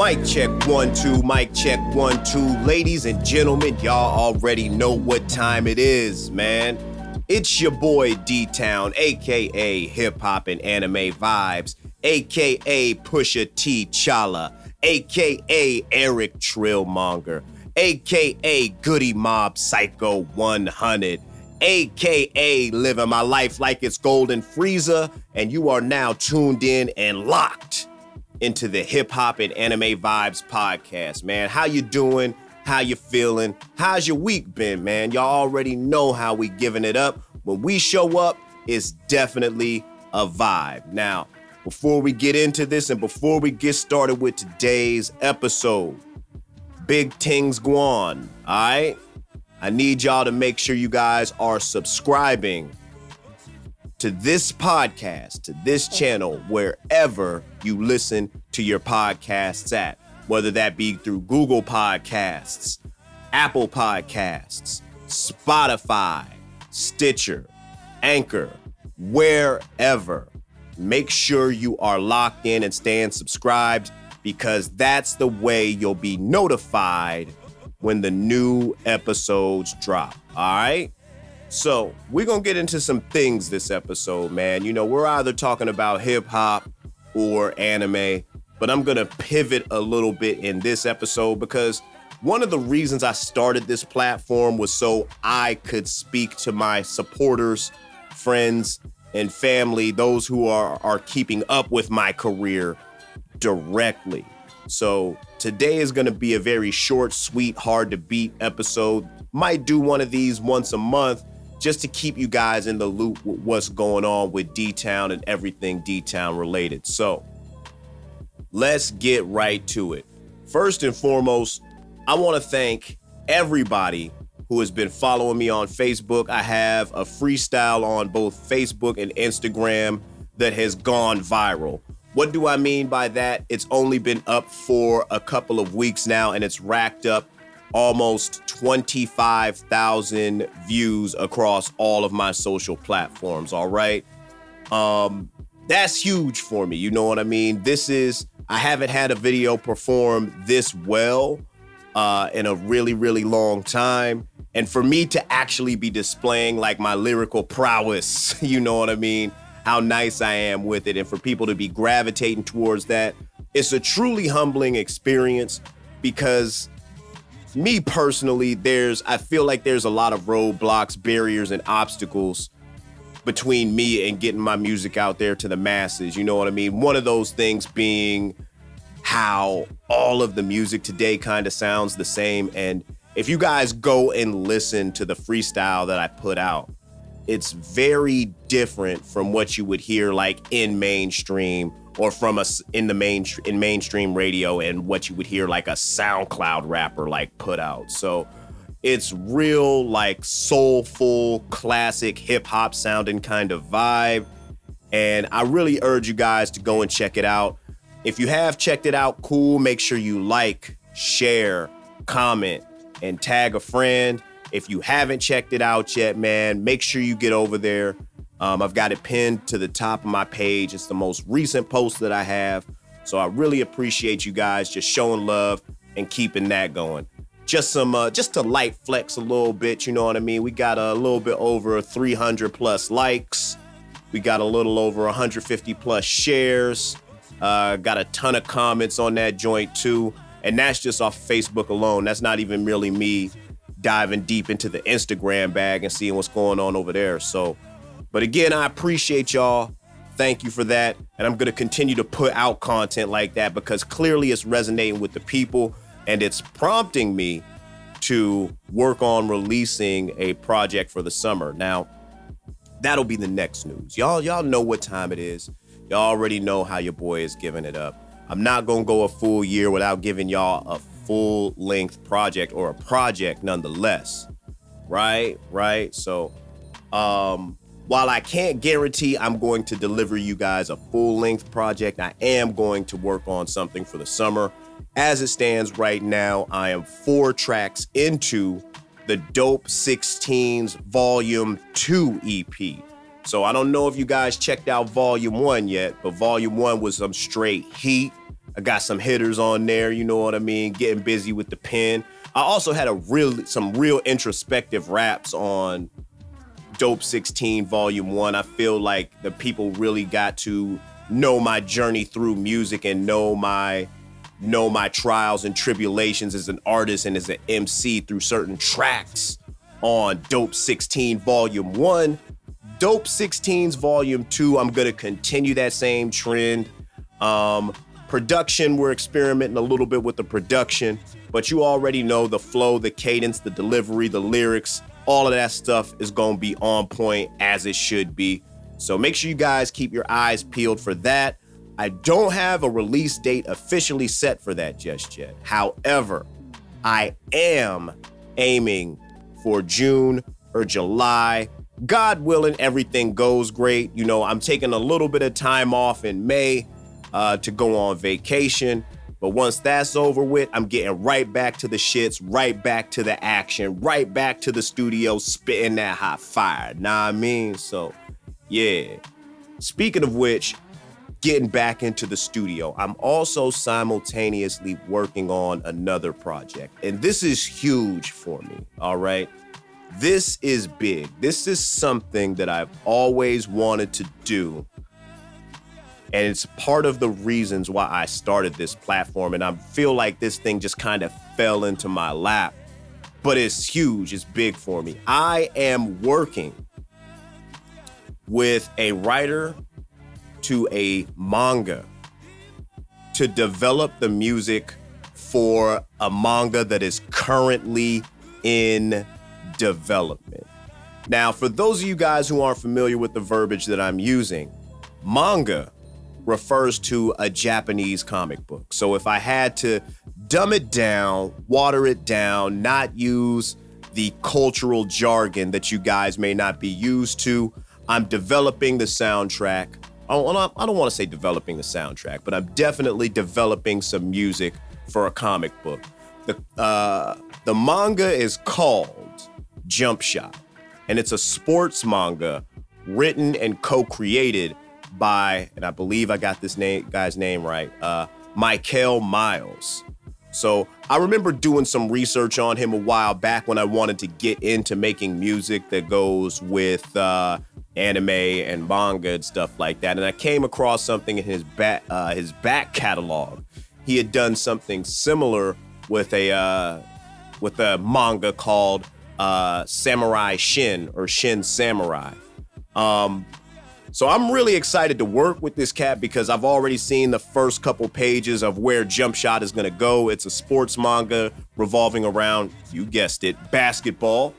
Mic check one, two, mic check one, two. Ladies and gentlemen, y'all already know what time it is, man. It's your boy D Town, aka Hip Hop and Anime Vibes, aka Pusha T Chala, aka Eric Trillmonger, aka Goodie Mob Psycho 100, aka Living My Life Like It's Golden Frieza, and you are now tuned in and locked into the Hip Hop and Anime Vibes podcast, man. How you doing? How you feeling? How's your week been, man? Y'all already know how we giving it up. When we show up, it's definitely a vibe. Now, before we get into this and before we get started with today's episode, big things guan, all right? I need y'all to make sure you guys are subscribing to this podcast, to this channel, wherever you listen to your podcasts at, whether that be through Google Podcasts, Apple Podcasts, Spotify, Stitcher, Anchor, wherever. Make sure you are locked in and staying subscribed because that's the way you'll be notified when the new episodes drop. All right? So, we're going to get into some things this episode, man. You know, we're either talking about hip hop or anime, but I'm going to pivot a little bit in this episode because one of the reasons I started this platform was so I could speak to my supporters, friends, and family, those who are, are keeping up with my career directly. So today is going to be a very short, sweet, hard to beat episode. Might do one of these once a month just to keep you guys in the loop with what's going on with D Town and everything D Town related. So let's get right to it. First and foremost, I want to thank everybody who has been following me on Facebook. I have a freestyle on both Facebook and Instagram that has gone viral. What do I mean by that? It's only been up for a couple of weeks now and it's racked up almost 25,000 views across all of my social platforms, all right? Um that's huge for me, you know what I mean? This is I haven't had a video perform this well uh in a really really long time and for me to actually be displaying like my lyrical prowess, you know what I mean? How nice I am with it and for people to be gravitating towards that, it's a truly humbling experience because me personally, there's I feel like there's a lot of roadblocks, barriers, and obstacles between me and getting my music out there to the masses. You know what I mean? One of those things being how all of the music today kind of sounds the same. And if you guys go and listen to the freestyle that I put out, it's very different from what you would hear like in mainstream or from us in the main in mainstream radio and what you would hear like a SoundCloud rapper like put out. So it's real like soulful classic hip hop sounding kind of vibe and I really urge you guys to go and check it out. If you have checked it out, cool, make sure you like, share, comment and tag a friend. If you haven't checked it out yet, man, make sure you get over there. Um, I've got it pinned to the top of my page. It's the most recent post that I have. So I really appreciate you guys just showing love and keeping that going. Just some, uh, just to light flex a little bit, you know what I mean? We got a little bit over 300 plus likes. We got a little over 150 plus shares. Uh, got a ton of comments on that joint too. And that's just off Facebook alone. That's not even really me diving deep into the Instagram bag and seeing what's going on over there. So, but again, I appreciate y'all. Thank you for that. And I'm going to continue to put out content like that because clearly it's resonating with the people and it's prompting me to work on releasing a project for the summer. Now, that'll be the next news. Y'all y'all know what time it is. Y'all already know how your boy is giving it up. I'm not going to go a full year without giving y'all a full length project or a project nonetheless. Right? Right? So, um while I can't guarantee I'm going to deliver you guys a full length project, I am going to work on something for the summer. As it stands right now, I am four tracks into the Dope 16s Volume 2 EP. So I don't know if you guys checked out Volume 1 yet, but Volume 1 was some straight heat. I got some hitters on there, you know what I mean, getting busy with the pen. I also had a real some real introspective raps on Dope 16 Volume 1. I feel like the people really got to know my journey through music and know my know my trials and tribulations as an artist and as an MC through certain tracks on Dope 16 Volume 1. Dope 16's Volume 2, I'm going to continue that same trend. Um, production, we're experimenting a little bit with the production, but you already know the flow, the cadence, the delivery, the lyrics, all of that stuff is going to be on point as it should be. So make sure you guys keep your eyes peeled for that. I don't have a release date officially set for that just yet. However, I am aiming for June or July. God willing, everything goes great. You know, I'm taking a little bit of time off in May uh, to go on vacation. But once that's over with, I'm getting right back to the shits, right back to the action, right back to the studio, spitting that hot fire. Nah, I mean, so yeah. Speaking of which, getting back into the studio. I'm also simultaneously working on another project. And this is huge for me, all right? This is big. This is something that I've always wanted to do. And it's part of the reasons why I started this platform. And I feel like this thing just kind of fell into my lap. But it's huge, it's big for me. I am working with a writer to a manga to develop the music for a manga that is currently in development. Now, for those of you guys who aren't familiar with the verbiage that I'm using, manga refers to a Japanese comic book. So if I had to dumb it down, water it down, not use the cultural jargon that you guys may not be used to, I'm developing the soundtrack I don't want to say developing the soundtrack, but I'm definitely developing some music for a comic book. The uh, the manga is called Jump Shot, and it's a sports manga written and co-created by, and I believe I got this name guy's name right, uh, Michael Miles. So I remember doing some research on him a while back when I wanted to get into making music that goes with uh, anime and manga and stuff like that. And I came across something in his back uh, his back catalog. He had done something similar with a uh, with a manga called uh, Samurai Shin or Shin Samurai. Um, so I'm really excited to work with this cat because I've already seen the first couple pages of where Jump Shot is going to go. It's a sports manga revolving around, you guessed it, basketball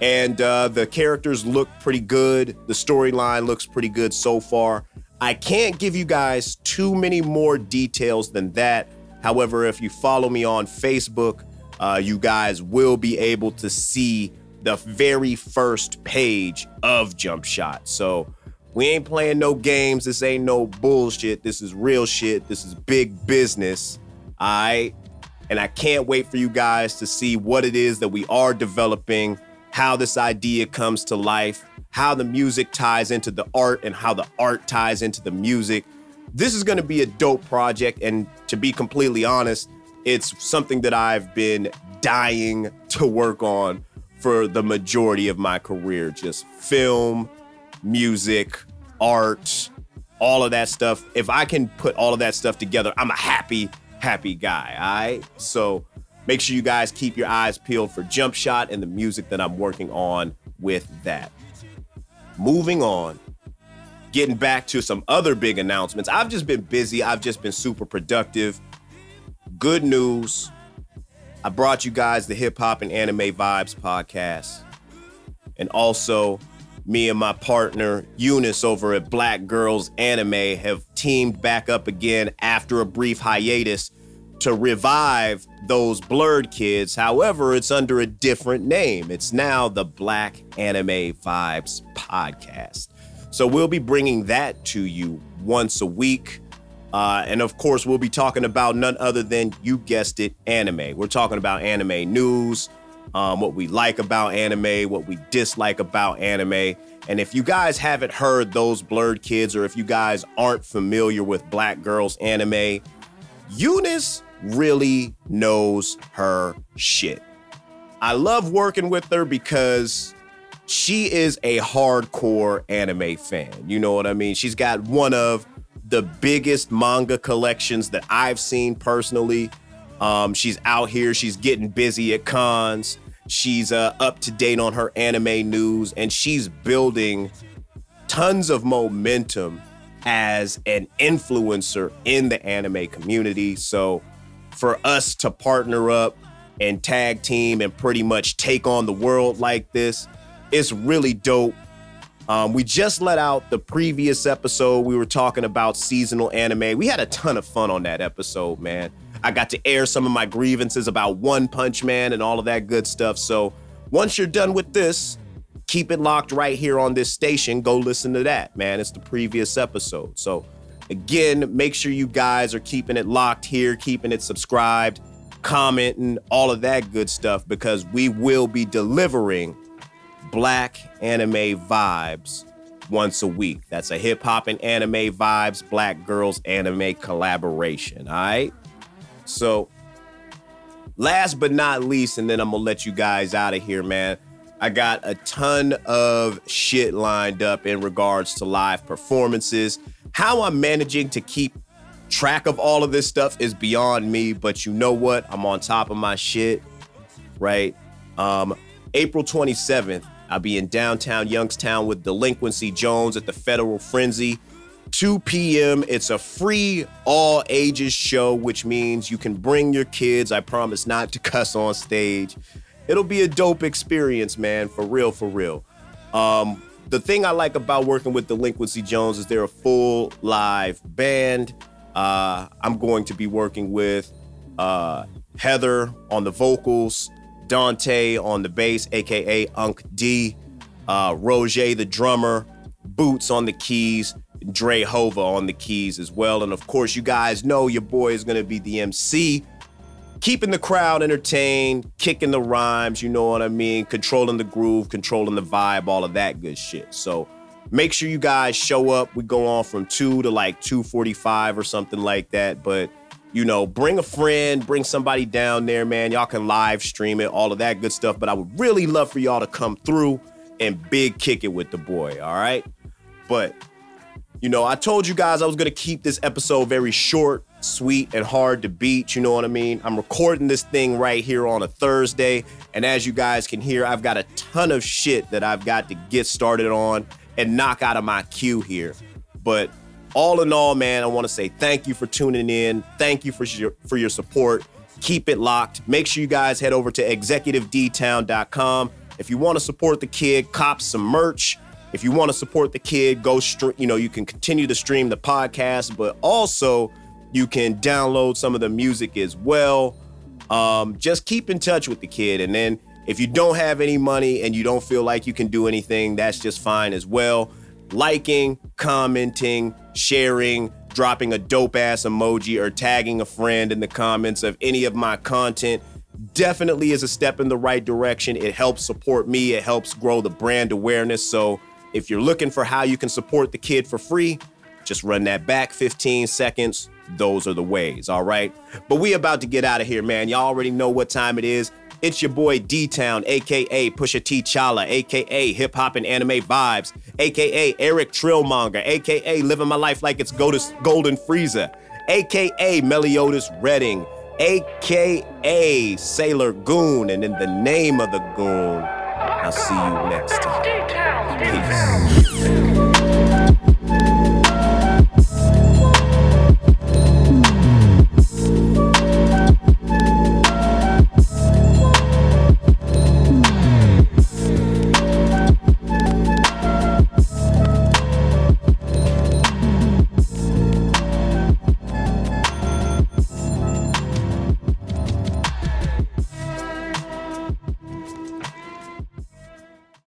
and uh, the characters look pretty good. The storyline looks pretty good so far. I can't give you guys too many more details than that. However, if you follow me on Facebook, uh, you guys will be able to see the very first page of Jump Shot. So we ain't playing no games. This ain't no bullshit. This is real shit. This is big business. All right. And I can't wait for you guys to see what it is that we are developing how this idea comes to life, how the music ties into the art, and how the art ties into the music. This is going to be a dope project. And to be completely honest, it's something that I've been dying to work on for the majority of my career just film, music, art, all of that stuff. If I can put all of that stuff together, I'm a happy, happy guy. All right. So Make sure you guys keep your eyes peeled for Jump Shot and the music that I'm working on with that. Moving on, getting back to some other big announcements. I've just been busy, I've just been super productive. Good news. I brought you guys the Hip Hop and Anime Vibes podcast. And also, me and my partner Eunice over at Black Girls Anime have teamed back up again after a brief hiatus to revive those blurred kids. However, it's under a different name. It's now the Black Anime Vibes Podcast. So we'll be bringing that to you once a week. Uh, and of course, we'll be talking about none other than, you guessed it, anime. We're talking about anime news, um, what we like about anime, what we dislike about anime. And if you guys haven't heard those blurred kids, or if you guys aren't familiar with Black Girls Anime, Eunice really knows her shit. I love working with her because she is a hardcore anime fan. You know what I mean? She's got one of the biggest manga collections that I've seen personally. Um, she's out here, she's getting busy at cons. She's uh, up to date on her anime news, and she's building tons of momentum as an influencer in the anime community. So, for us to partner up and tag team and pretty much take on the world like this, it's really dope. Um, we just let out the previous episode. We were talking about seasonal anime. We had a ton of fun on that episode, man. I got to air some of my grievances about One Punch Man and all of that good stuff. So once you're done with this, keep it locked right here on this station. Go listen to that, man. It's the previous episode. So again, make sure you guys are keeping it locked here, keeping it subscribed, commenting, all of that good stuff, because we will be delivering black anime vibes once a week. That's a hip hop and anime vibes, black girls anime collaboration. All right. So, last but not least, and then I'm gonna let you guys out of here, man. I got a ton of shit lined up in regards to live performances. How I'm managing to keep track of all of this stuff is beyond me, but you know what? I'm on top of my shit, right? Um, April 27th, I'll be in downtown Youngstown with Delinquency Jones at the Federal Frenzy. 2 p.m. It's a free all ages show, which means you can bring your kids. I promise not to cuss on stage. It'll be a dope experience, man, for real, for real. Um, the thing I like about working with Delinquency Jones is they're a full live band. Uh, I'm going to be working with uh, Heather on the vocals, Dante on the bass, aka Unc D, uh, Roger the drummer, Boots on the keys, Dre Hova on the keys as well. And of course, you guys know your boy is going to be the MC, keeping the crowd entertained, kicking the rhymes, you know what I mean, controlling the groove, controlling the vibe, all of that good shit. So make sure you guys show up. We go on from 2 to like 2:45 or something like that, but you know, bring a friend, bring somebody down there, man. Y'all can live stream it, all of that good stuff, but I would really love for y'all to come through and big kick it with the boy, all right? But you know, I told you guys I was gonna keep this episode very short, sweet, and hard to beat. You know what I mean? I'm recording this thing right here on a Thursday, and as you guys can hear, I've got a ton of shit that I've got to get started on and knock out of my queue here. But all in all, man, I want to say thank you for tuning in. Thank you for your for your support. Keep it locked. Make sure you guys head over to executivedtown.com. If you want to support the kid, cop some merch. If you want to support the kid, go. You know, you can continue to stream the podcast, but also you can download some of the music as well. Um, just keep in touch with the kid, and then if you don't have any money and you don't feel like you can do anything, that's just fine as well. Liking, commenting, sharing, dropping a dope ass emoji, or tagging a friend in the comments of any of my content definitely is a step in the right direction. It helps support me, it helps grow the brand awareness. So if you're looking for how you can support the kid for free, just run that back 15 seconds. Those are the ways, all right? But we about to get out of here, man. Y'all already know what time it is. It's your boy D Town, aka Pusha T Chala, aka Hip Hop and Anime Vibes, aka Eric Trillmonger, aka Living My Life Like It's Golden Frieza, aka Meliodas Redding, aka Sailor Goon, and in the name of the Goon, I'll see you next time. Peace.